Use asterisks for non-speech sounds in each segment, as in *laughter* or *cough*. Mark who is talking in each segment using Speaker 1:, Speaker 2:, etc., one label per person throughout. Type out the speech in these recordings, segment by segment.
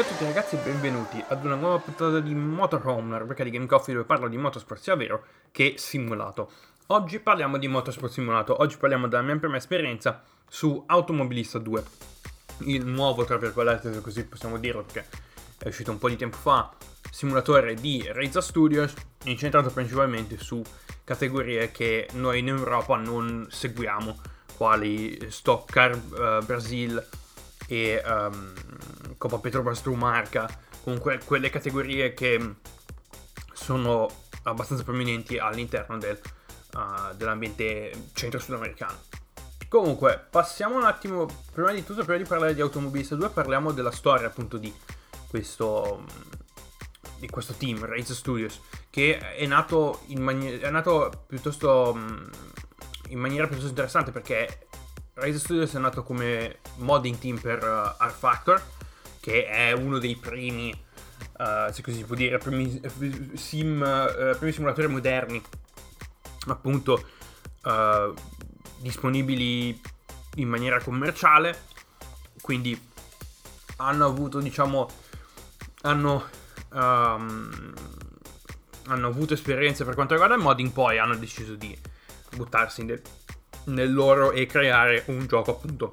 Speaker 1: Ciao a tutti ragazzi e benvenuti ad una nuova puntata di Motorhome, una rubrica di Game Coffee dove parlo di motorsport sia vero che simulato. Oggi parliamo di motorsport simulato, oggi parliamo della mia prima esperienza su Automobilista 2, il nuovo, tra virgolette, se così possiamo dirlo, perché è uscito un po' di tempo fa, simulatore di Reza Studios, incentrato principalmente su categorie che noi in Europa non seguiamo, quali Stock Car uh, Brasil e um, Coppa Petrobras Marca, comunque quelle categorie che sono abbastanza prominenti all'interno del, uh, dell'ambiente centro-sudamericano. Comunque, passiamo un attimo, prima di tutto, prima di parlare di Automobilista 2, parliamo della storia appunto di questo, di questo team, Race Studios, che è nato in, mani- è nato piuttosto, in maniera piuttosto interessante perché Race Studios è nato come modding team per uh, R Factor, che è uno dei primi, uh, se così si può dire, primi, sim, uh, primi simulatori moderni, appunto uh, disponibili in maniera commerciale. Quindi hanno avuto, diciamo, hanno, um, hanno avuto esperienze per quanto riguarda il modding, poi hanno deciso di buttarsi nel, nel loro e creare un gioco appunto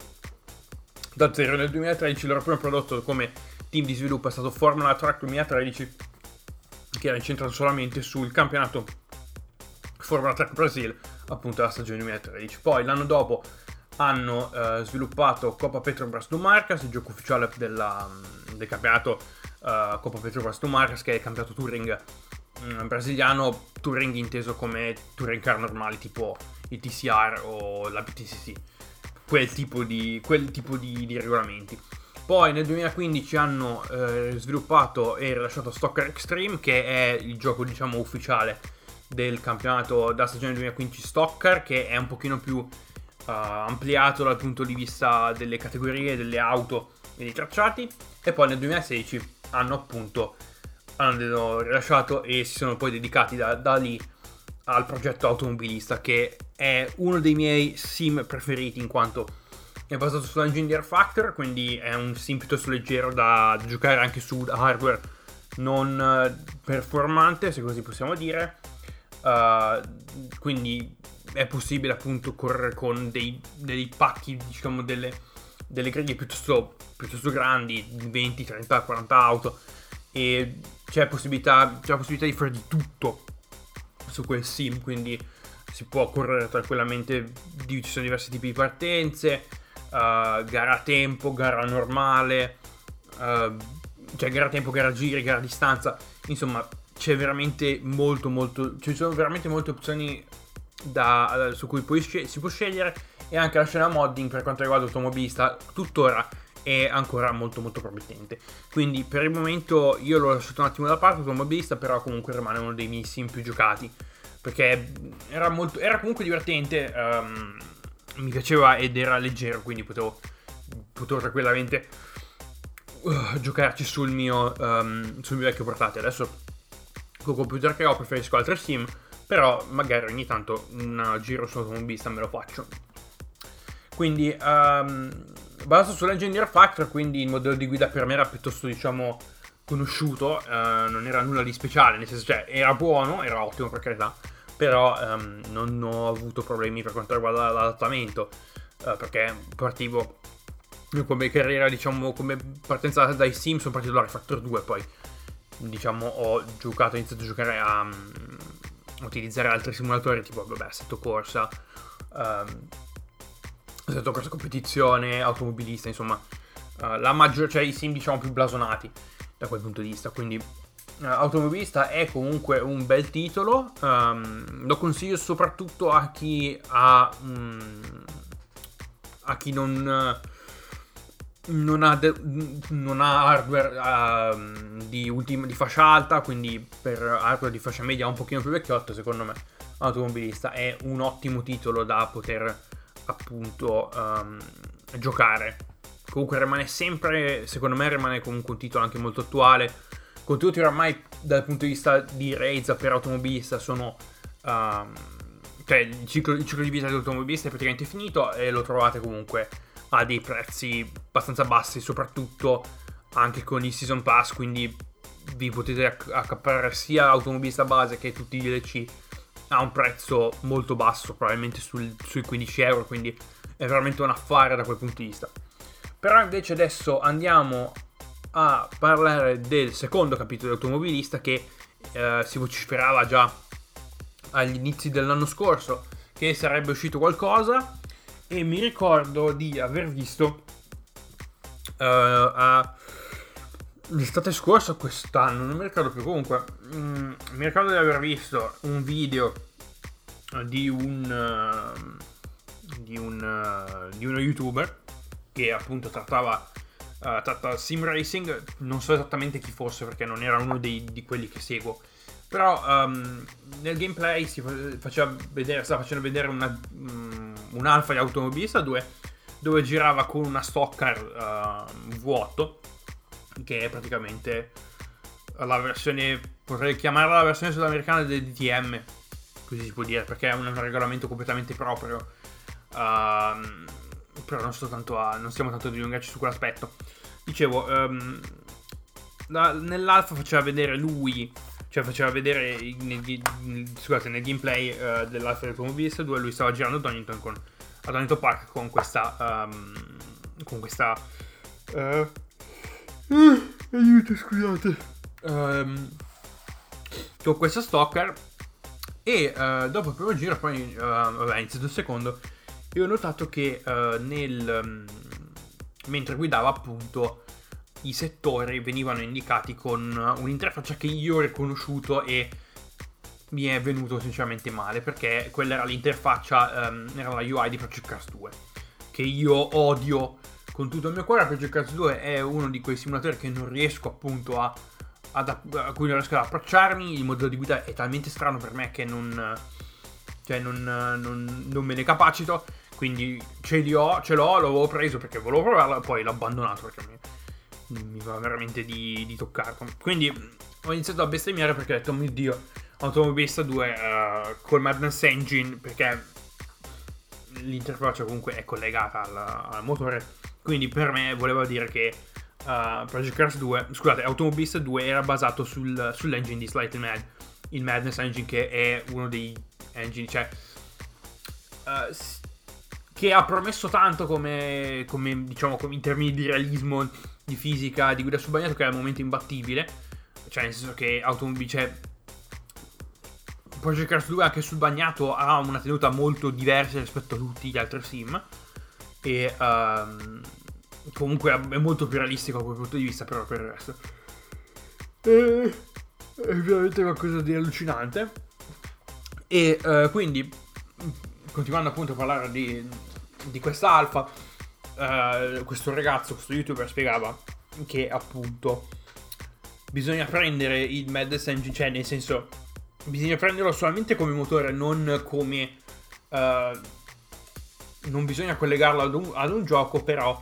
Speaker 1: da zero. Nel 2013 il loro primo prodotto come team di sviluppo è stato Formula Track 2013, che era incentrato solamente sul campionato Formula Track Brasil, appunto la stagione 2013. Poi l'anno dopo hanno eh, sviluppato Coppa Petrobras do Marcas, il gioco ufficiale della, del campionato uh, Coppa Petrobras do Marcas, che è il campionato touring mm, brasiliano, touring inteso come touring car normali tipo il TCR o la BTCC quel tipo di, quel tipo di, di regolamenti. Poi nel 2015 hanno eh, sviluppato e rilasciato Stalker Extreme, che è il gioco diciamo ufficiale del campionato della stagione 2015 Stalker, che è un pochino più uh, ampliato dal punto di vista delle categorie, delle auto e dei tracciati. E poi nel 2016 hanno appunto hanno rilasciato e si sono poi dedicati da, da lì al progetto automobilista che è uno dei miei sim preferiti in quanto è basato sull'Engineer Factor, quindi è un sim piuttosto leggero da, giocare anche su hardware non eh, performante, se così possiamo dire. Uh, quindi è possibile appunto correre con dei, dei pacchi, diciamo, delle, delle griglie piuttosto, piuttosto grandi, 20, 30, 40 auto. E c'è, possibilità, c'è la possibilità di fare di tutto su quel sim, quindi si può correre tranquillamente, ci sono diversi tipi di partenze, uh, gara a tempo, gara normale, uh, cioè gara a tempo, gara a giri, gara a distanza, insomma c'è veramente molto molto, ci sono veramente molte opzioni da, su cui sceg- si può scegliere e anche la scena modding per quanto riguarda l'automobilista tuttora è ancora molto molto promettente quindi per il momento io l'ho lasciato un attimo da parte l'automobilista però comunque rimane uno dei miei sim più giocati perché era, molto, era comunque divertente, um, mi piaceva ed era leggero, quindi potevo, potevo tranquillamente uh, giocarci sul mio, um, sul mio vecchio portatile. Adesso con il computer che ho preferisco altri sim, però magari ogni tanto un giro su automobilista me lo faccio. Quindi um, basato sull'Engineer Factor, quindi il modello di guida per me era piuttosto diciamo conosciuto, uh, non era nulla di speciale, nel senso cioè era buono, era ottimo per carità, però um, non ho avuto problemi per quanto riguarda l'adattamento, uh, perché partivo come carriera, diciamo, come partenza dai sim, sono partito da Factor 2, poi diciamo ho giocato, ho iniziato a giocare a um, utilizzare altri simulatori tipo, vabbè, assetto corsa, um, assetto corsa competizione, automobilista, insomma, uh, la maggior, cioè i sim diciamo più blasonati da quel punto di vista, quindi uh, Automobilista è comunque un bel titolo, um, lo consiglio soprattutto a chi ha, um, a chi non, non, ha, de- non ha hardware uh, di, ultima, di fascia alta, quindi per hardware di fascia media un pochino più vecchiotto, secondo me Automobilista è un ottimo titolo da poter appunto um, giocare. Comunque rimane sempre, secondo me rimane comunque un titolo anche molto attuale contenuti oramai dal punto di vista di Reza per automobilista sono... Um, cioè il ciclo, il ciclo, di vita dell'automobilista è praticamente finito e lo trovate comunque a dei prezzi abbastanza bassi, soprattutto anche con il Season Pass, quindi vi potete accaparrare sia automobilista base che tutti i DLC a un prezzo molto basso, probabilmente sul, sui 15 euro, quindi è veramente un affare da quel punto di vista. Però invece adesso andiamo a parlare del secondo capitolo automobilista che eh, si vociferava già agli inizi dell'anno scorso che sarebbe uscito qualcosa e mi ricordo di aver visto uh, a l'estate scorsa quest'anno, non mi ricordo più comunque, mm, mi ricordo di aver visto un video di un, uh, di, un uh, di uno youtuber che appunto trattava uh, tratta sim racing, non so esattamente chi fosse perché non era uno dei, di quelli che seguo, però um, nel gameplay si faceva vedere, stava facendo vedere una, um, un alfa di automobilista 2 dove girava con una stocker uh, vuoto che è praticamente la versione potrei chiamarla la versione sudamericana del DTM così si può dire perché è un, un regolamento completamente proprio uh, però non, sto tanto a, non stiamo tanto a dilungarci su quell'aspetto. Dicevo um, la, nell'alfa faceva vedere lui cioè faceva vedere nel, nel, scusate, nel gameplay uh, dell'Alfa del Automobilista dove lui stava girando Donington con, a Donington Park con questa um, con questa uh, uh, aiuto scusate. Um, con questa stalker e uh, dopo il primo giro poi uh, vabbè iniziato il secondo e ho notato che uh, nel um, mentre guidava appunto i settori venivano indicati con un'interfaccia che io ho riconosciuto e mi è venuto sinceramente male perché quella era l'interfaccia, um, era la UI di Project Cars 2 che io odio con tutto il mio cuore. Project Cars 2 è uno di quei simulatori che non riesco appunto a, ad, a cui non riesco ad approcciarmi. Il modello di guida è talmente strano per me che non, cioè non, non, non me ne capacito. Quindi ce li ho, ce l'ho, l'avevo preso perché volevo provarlo e poi l'ho abbandonato perché mi, mi va veramente di, di toccarlo. Quindi ho iniziato a bestemmiare perché ho detto, oh mio dio, Automobilista 2 uh, col Madness Engine, perché l'interfaccia comunque è collegata al, al, motore. Quindi per me voleva dire che uh, Project Cars 2, scusate, Automobilista 2 era basato sul, sull'engine di Slightly Mad, il Madness Engine che è uno dei engine, cioè... Uh, che ha promesso tanto come, come, diciamo, come in termini di realismo di fisica di guida sul bagnato che è al momento imbattibile. Cioè, nel senso che automobili, cioè, Project Cars 2 anche sul bagnato ha una tenuta molto diversa rispetto a tutti gli altri sim. E um, comunque è molto più realistico da quel punto di vista, però per il resto. E, è veramente qualcosa di allucinante. E uh, quindi, continuando appunto a parlare di, di questa alfa, uh, questo ragazzo, questo youtuber spiegava che appunto bisogna prendere il Madness Engine, cioè nel senso bisogna prenderlo solamente come motore, non come... Uh, non bisogna collegarlo ad un, ad un, gioco, però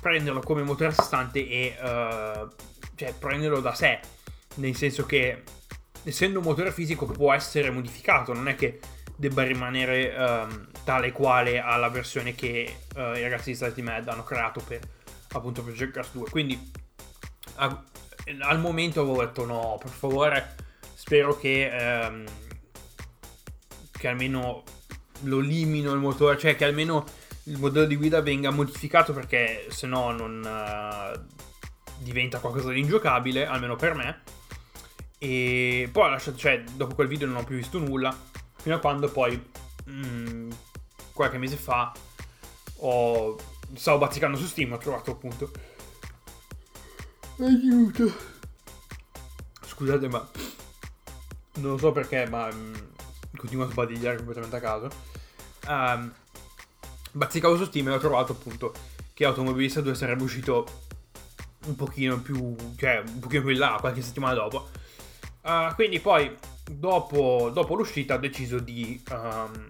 Speaker 1: prenderlo come motore a sé stante e uh, cioè prenderlo da sé. Nel senso che essendo un motore fisico può essere modificato, non è che debba rimanere um, tale quale alla versione che uh, i ragazzi di Stati Mad hanno creato per appunto Project Cars 2. Quindi a, al momento avevo detto no, per favore, spero che, um, che almeno lo limino il motore, cioè che almeno il modello di guida venga modificato perché se no non uh, diventa qualcosa di ingiocabile, almeno per me. E poi lasciato, cioè, dopo quel video non ho più visto nulla, fino a quando poi mm, qualche mese fa ho, stavo bazzicando su Steam, ho trovato appunto aiuto. Scusate, ma non so perché, ma um, continuo a sbadigliare completamente a caso. Um, bazzicavo su Steam e ho trovato appunto che Automobilista 2 sarebbe uscito un pochino più, cioè un pochino più in là, qualche settimana dopo. Uh, quindi poi, dopo, dopo, l'uscita, ho deciso di, um,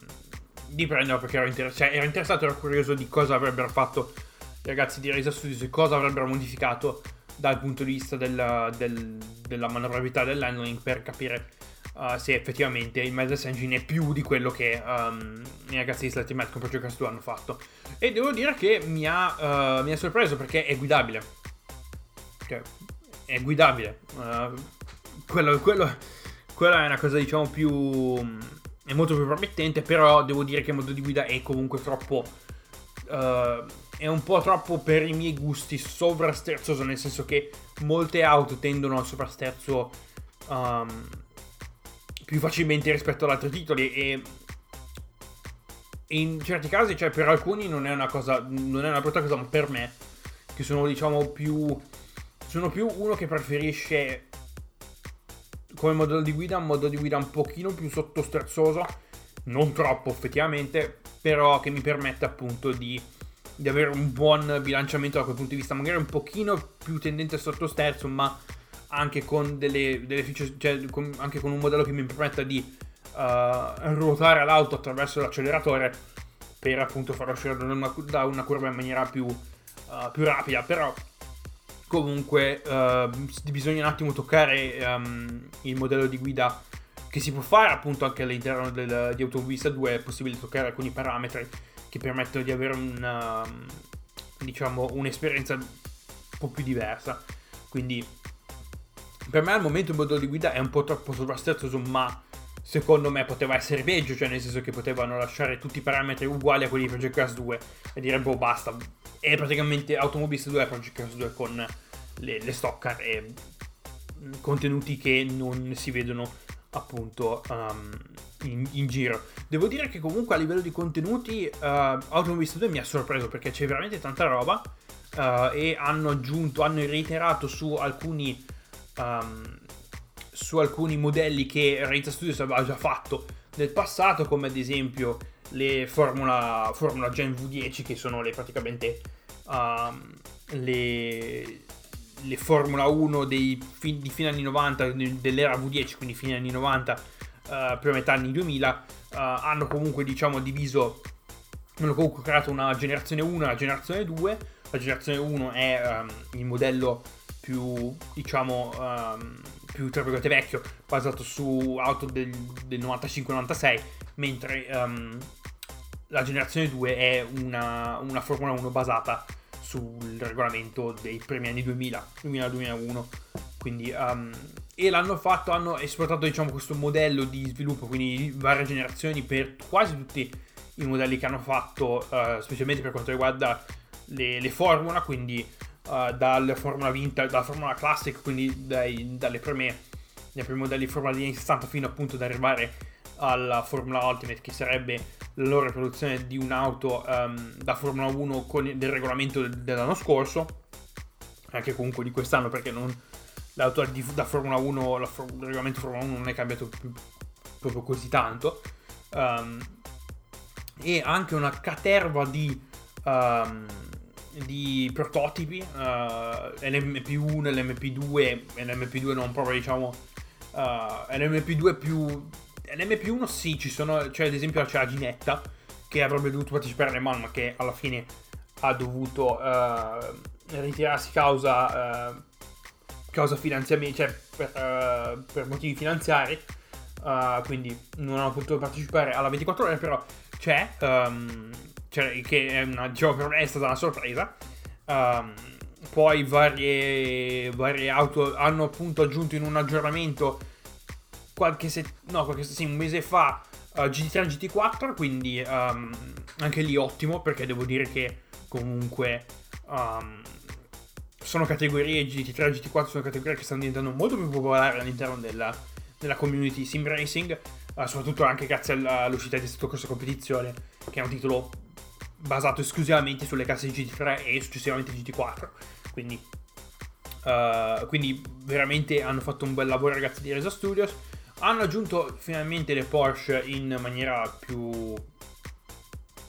Speaker 1: di prenderlo perché ero, inter- cioè, ero, interessato, ero curioso di cosa avrebbero fatto i ragazzi di Reza Studios e cosa avrebbero modificato dal punto di vista del, del, della manovrabilità dell'handling per capire uh, se effettivamente il Madness Engine è più di quello che um, i ragazzi di Slightly Mad con Project Cars 2 hanno fatto. E devo dire che mi ha, uh, mi ha sorpreso perché è guidabile. cioè, è guidabile. Uh, quello, quello, quella è una cosa, diciamo, più. è molto più promettente. Però devo dire che il modo di guida è comunque troppo. Uh, è un po' troppo per i miei gusti sovrasterzoso. Nel senso che molte auto tendono al sovrasterzo um, più facilmente rispetto ad altri titoli. E in certi casi, cioè per alcuni non è una cosa, non è una brutta cosa, ma per me, che sono diciamo più, sono più uno che preferisce come modello di guida un modello di guida un pochino più sottosterzoso, non troppo effettivamente, però che mi permette appunto di, di avere un buon bilanciamento da quel punto di vista, magari un pochino più tendente a sottosterzo, ma anche con delle, delle feature, cioè con, anche con un modello che mi permetta di uh, ruotare l'auto attraverso l'acceleratore per appunto farlo uscire da una, da una curva in maniera più, uh, più rapida. Però comunque uh, bisogna un attimo toccare um, il modello di guida che si può fare appunto anche all'interno del, di Autovista 2 è possibile toccare alcuni parametri che permettono di avere una, diciamo, un'esperienza un po' più diversa quindi per me al momento il modello di guida è un po' troppo sovrasterzoso ma secondo me poteva essere peggio, cioè nel senso che potevano lasciare tutti i parametri uguali a quelli di Project Cars 2 e dire boh basta, è praticamente Automobilist 2 e Project Cars 2 con le, le stock car e contenuti che non si vedono appunto um, in, in, giro. Devo dire che comunque a livello di contenuti uh, Automobilist 2 mi ha sorpreso perché c'è veramente tanta roba uh, e hanno aggiunto, hanno reiterato su alcuni um, su alcuni modelli che Reita Studios aveva già fatto nel passato, come ad esempio le Formula, Formula Gen V10, che sono le, praticamente um, le, le, Formula 1 dei, di fine anni 90, dell'era V10, quindi fine anni 90, uh, prima metà anni 2000, uh, hanno comunque diciamo diviso, hanno comunque creato una generazione 1 e una generazione 2. La generazione 1 è um, il modello più, diciamo, um, più tra virgolette vecchio, basato su auto del, del 95-96, mentre um, la generazione 2 è una, una, Formula 1 basata sul regolamento dei primi anni 2000, 2000-2001. Quindi, um, e l'hanno fatto, hanno esportato diciamo, questo modello di sviluppo, quindi varie generazioni per quasi tutti i modelli che hanno fatto, uh, specialmente per quanto riguarda le, le Formula, quindi uh, dalla Formula Vinta, dalla Formula Classic, quindi dai, dalle prime, dai primi modelli di Formula degli 60 fino appunto ad arrivare alla Formula Ultimate, che sarebbe la loro riproduzione di un'auto um, da Formula 1 con del regolamento dell'anno scorso, anche comunque di quest'anno, perché non, l'auto da Formula 1, la, il regolamento Formula 1 non è cambiato più, proprio così tanto. Um, e anche una caterva di um, di prototipi, uh, l'MP1 e l'MP2, e l'MP2 non proprio diciamo, uh, l'MP2 più... L'MP1 sì, ci sono, cioè ad esempio c'è la Ginetta che avrebbe dovuto partecipare alle Man ma che alla fine ha dovuto uh, ritirarsi causa, causa finanziamenti, cioè per, per motivi finanziari, quindi non ha potuto partecipare alla 24 ore, però c'è, um, cioè, che è, una, me è stata una sorpresa. Um, poi varie, varie auto hanno appunto aggiunto in un aggiornamento qualche, set, no, qualche sì, un mese fa uh, GT3 e GT4, quindi um, anche lì ottimo perché devo dire che comunque um, sono categorie GT3 e GT4 sono categorie che stanno diventando molto più popolari all'interno della, della community sim racing, uh, soprattutto anche grazie all'uscita di questo corso competizione, che è un titolo basato esclusivamente sulle casse GT3 e successivamente GT4. Quindi, uh, quindi veramente hanno fatto un bel lavoro ragazzi di Resa Studios. Hanno aggiunto finalmente le Porsche in maniera più uh,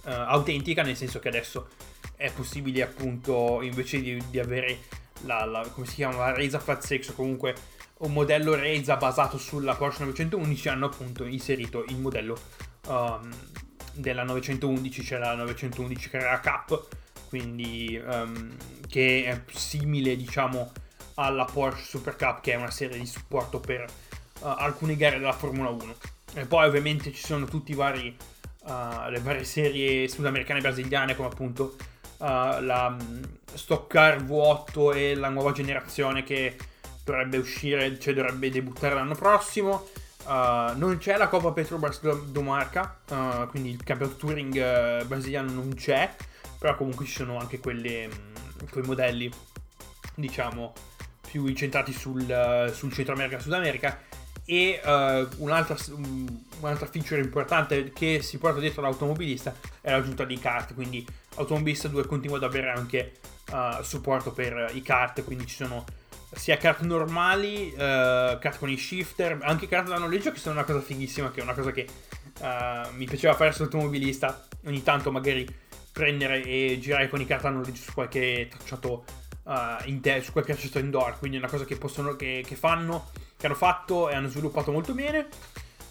Speaker 1: autentica, nel senso che adesso è possibile appunto invece di, di avere la, la, come si chiama, la Reza Flat 6 o comunque un modello Reza basato sulla Porsche 911 hanno appunto inserito il modello um, della 911 c'è la 911 Carrera Cup, quindi um, che è simile diciamo alla Porsche Super Cup che è una serie di supporto per uh, alcune gare della Formula 1. E poi ovviamente ci sono tutti vari, uh, le varie serie sudamericane e brasiliane come appunto la um, Stock Car V8 e la nuova generazione che dovrebbe uscire, cioè dovrebbe debuttare l'anno prossimo. Uh, non c'è la Coppa Petrobras do Marca, uh, quindi il campionato touring uh, brasiliano non c'è, però comunque ci sono anche quelle, um, quei modelli, diciamo, più incentrati sul, sul Centro America e Sud America. E un'altra, un'altra, feature importante che si porta dietro l'automobilista è l'aggiunta di kart, quindi Automobilista 2 continua ad avere anche supporto per i kart, quindi ci sono sia kart normali, uh, kart con i shifter, anche kart da noleggio che sono una cosa fighissima, che è una cosa che uh, mi piaceva fare sull'automobilista, ogni tanto magari prendere e girare con i kart da noleggio su qualche tracciato uh, inter- su qualche tracciato indoor, quindi è una cosa che, possono, che, che fanno, che hanno fatto e hanno sviluppato molto bene.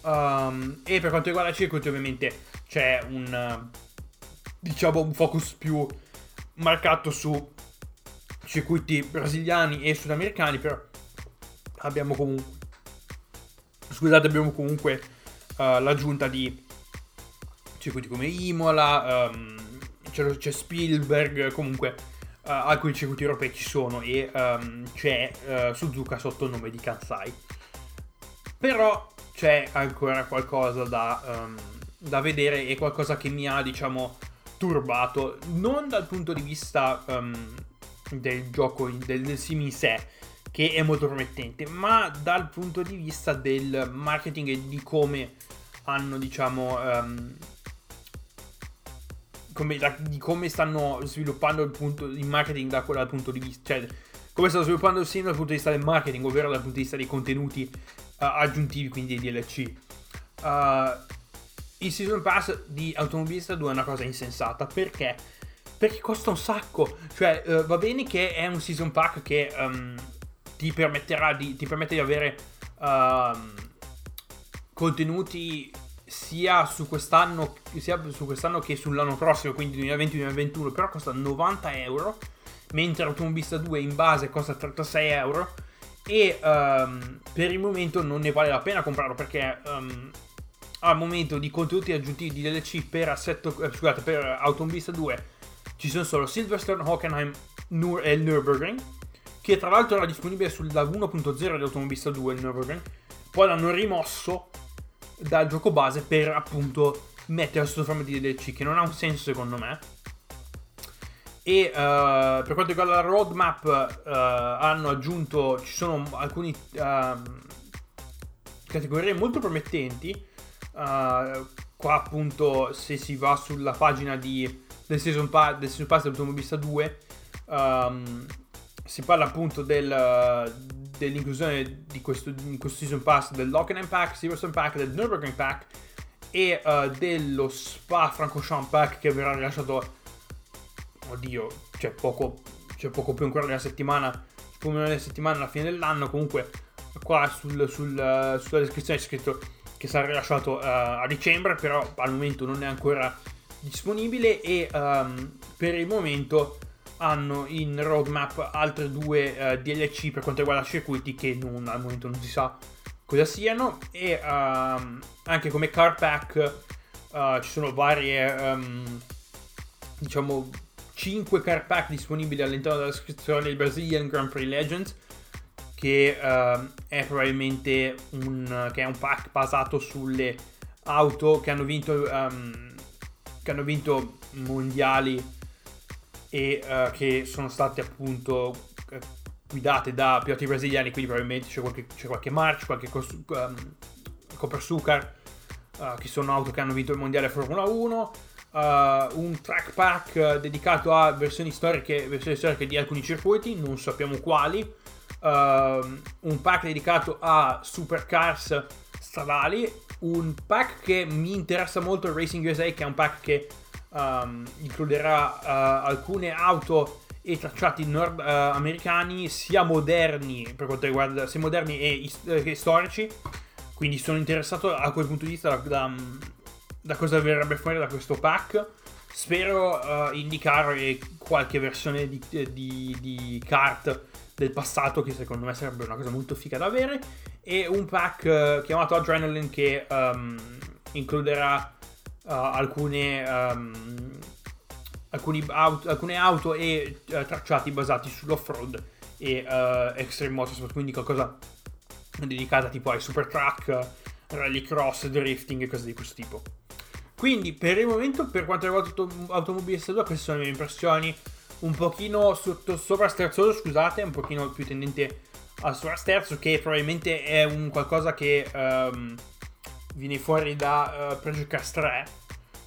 Speaker 1: Um, e per quanto riguarda circuiti ovviamente c'è un, diciamo, un focus più marcato su circuiti brasiliani e sudamericani, però abbiamo comunque scusate, abbiamo comunque uh, l'aggiunta di circuiti come Imola, um, c'è, c'è, Spielberg, comunque uh, alcuni circuiti europei ci sono e um, c'è uh, Suzuka sotto il nome di Kansai. Però c'è ancora qualcosa da, um, da vedere e qualcosa che mi ha, diciamo, turbato, non dal punto di vista um, del gioco, del, del sim in sé, che è molto promettente, ma dal punto di vista del marketing e di come hanno, diciamo, um, come, da, di come stanno sviluppando il, punto, il marketing da, dal punto di vista, cioè come stanno sviluppando il sim dal punto di vista del marketing, ovvero dal punto di vista dei contenuti uh, aggiuntivi, quindi dei DLC. Uh, il season pass di Automobilista 2 è una cosa insensata perché perché costa un sacco. Cioè, uh, va bene che è un season pack che um, ti permetterà di, ti permette di avere uh, contenuti sia su quest'anno sia su quest'anno che sull'anno prossimo, quindi 2020-2021, però costa 90 euro, mentre Automobilista 2 in base costa 36 euro e um, per il momento non ne vale la pena comprarlo perché um, al momento di contenuti aggiuntivi di DLC per assetto eh, scusate per Automobilista 2 ci sono solo Silverstone, Hockenheim Nur- e il Nürburgring, che tra l'altro era disponibile sulla 1.0 di Automobilista 2 il Nürburgring, poi l'hanno rimosso dal gioco base per appunto mettere sotto forma di DLC, che non ha un senso secondo me. E uh, per quanto riguarda la roadmap, uh, hanno aggiunto, ci sono alcune uh, categorie molto promettenti. Uh, qua appunto se si va sulla pagina di del season, pa- del season pass dell'automobilista 2 um, si parla appunto del, dell'inclusione di questo, di questo season pass del Lockenham Pack, Silverstone Pack, del Nürburgring Pack e uh, dello Spa Francorchamps Pack che verrà rilasciato oddio c'è poco, c'è poco più ancora della settimana meno della settimana alla fine dell'anno comunque qua sul, sul, sulla descrizione c'è scritto che sarà rilasciato uh, a dicembre però al momento non è ancora disponibile e um, per il momento hanno in roadmap altre due uh, eh, DLC per quanto riguarda circuiti che non, al momento non si sa cosa siano e um, anche come car pack uh, ci sono varie um, diciamo 5 car pack disponibili all'interno della descrizione del Brazilian Grand Prix Legends che uh, è probabilmente un, che è un pack basato sulle auto che hanno vinto um, che hanno vinto mondiali e uh, che sono state appunto eh, guidate da piloti brasiliani, quindi probabilmente c'è qualche, c'è qualche March, qualche Cos, um, Copersucar, uh, che sono auto che hanno vinto il mondiale Formula 1. Uh, un track pack dedicato a versioni storiche, versioni storiche di alcuni circuiti, non sappiamo quali. Uh, un pack dedicato a supercars stradali un pack che mi interessa molto, il Racing USA, che è un pack che um, includerà uh, alcune auto e tracciati nordamericani, uh, sia moderni per quanto riguarda sia moderni e, e, storici. Quindi sono interessato a quel punto di vista da, da, da cosa verrebbe fuori da questo pack. Spero uh, indicare qualche versione di, di, di kart del passato che secondo me sarebbe una cosa molto figa da avere e un pack uh, chiamato Adrenaline che um, includerà uh, alcune um, auto, alcune auto e uh, tracciati basati sull'off-road e uh, extreme motorsport, quindi qualcosa dedicata tipo ai super truck, rallycross, drifting e cose di questo tipo. Quindi per il momento, per quanto riguarda Automobilista 2, queste sono le mie impressioni un pochino sotto, sovrasterzoso, scusate, un pochino più tendente al sovrasterzo, che probabilmente è un qualcosa che um, viene fuori da uh, Project Cars 3,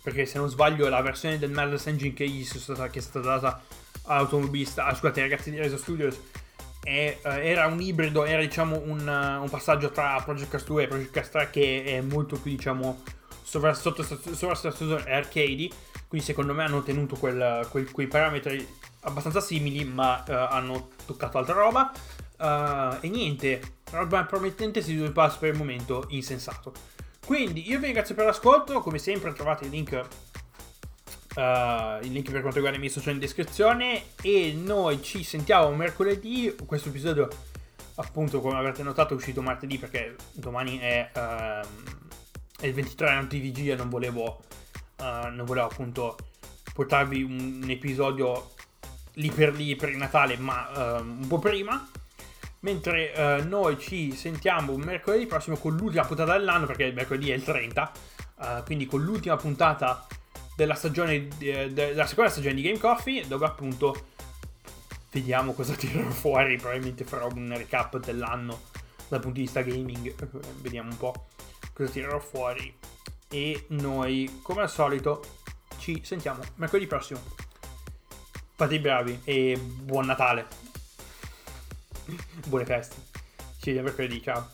Speaker 1: perché se non sbaglio la versione del Madness Engine che, gli stata, che è stata data all'automobilista, ah, scusate ragazzi di Resa Studios, è, uh, era un ibrido, era diciamo un, uh, un, passaggio tra Project Cars 2 e Project Cars 3 che è molto più diciamo sovrasterzoso e arcade, quindi secondo me hanno tenuto quel, quel, quei parametri abbastanza simili ma hanno toccato altra roba. Uh, e niente, roba promettente si sviluppa per il momento insensato. Quindi io vi ringrazio per l'ascolto, come sempre trovate il link, uh, il link per quanto riguarda i miei social in descrizione e noi ci sentiamo mercoledì, questo episodio appunto come avrete notato è uscito martedì perché domani è, uh, è il 23 anno TVG e non volevo, uh, non volevo appunto portarvi un, un, episodio lì per lì per il Natale ma un po' prima mentre eh, noi ci sentiamo mercoledì prossimo con l'ultima puntata dell'anno perché mercoledì è il 30 eh, quindi con l'ultima puntata della stagione de- della seconda stagione di Game Coffee dove appunto vediamo cosa tirerò *laughs* fuori. Probabilmente farò un recap dell'anno dal punto di vista gaming vediamo un po' cosa tirerò fuori. E noi come al solito ci sentiamo mercoledì prossimo. Fate i bravi e buon Natale Buone feste. Ci vediamo mercoledì, ciao.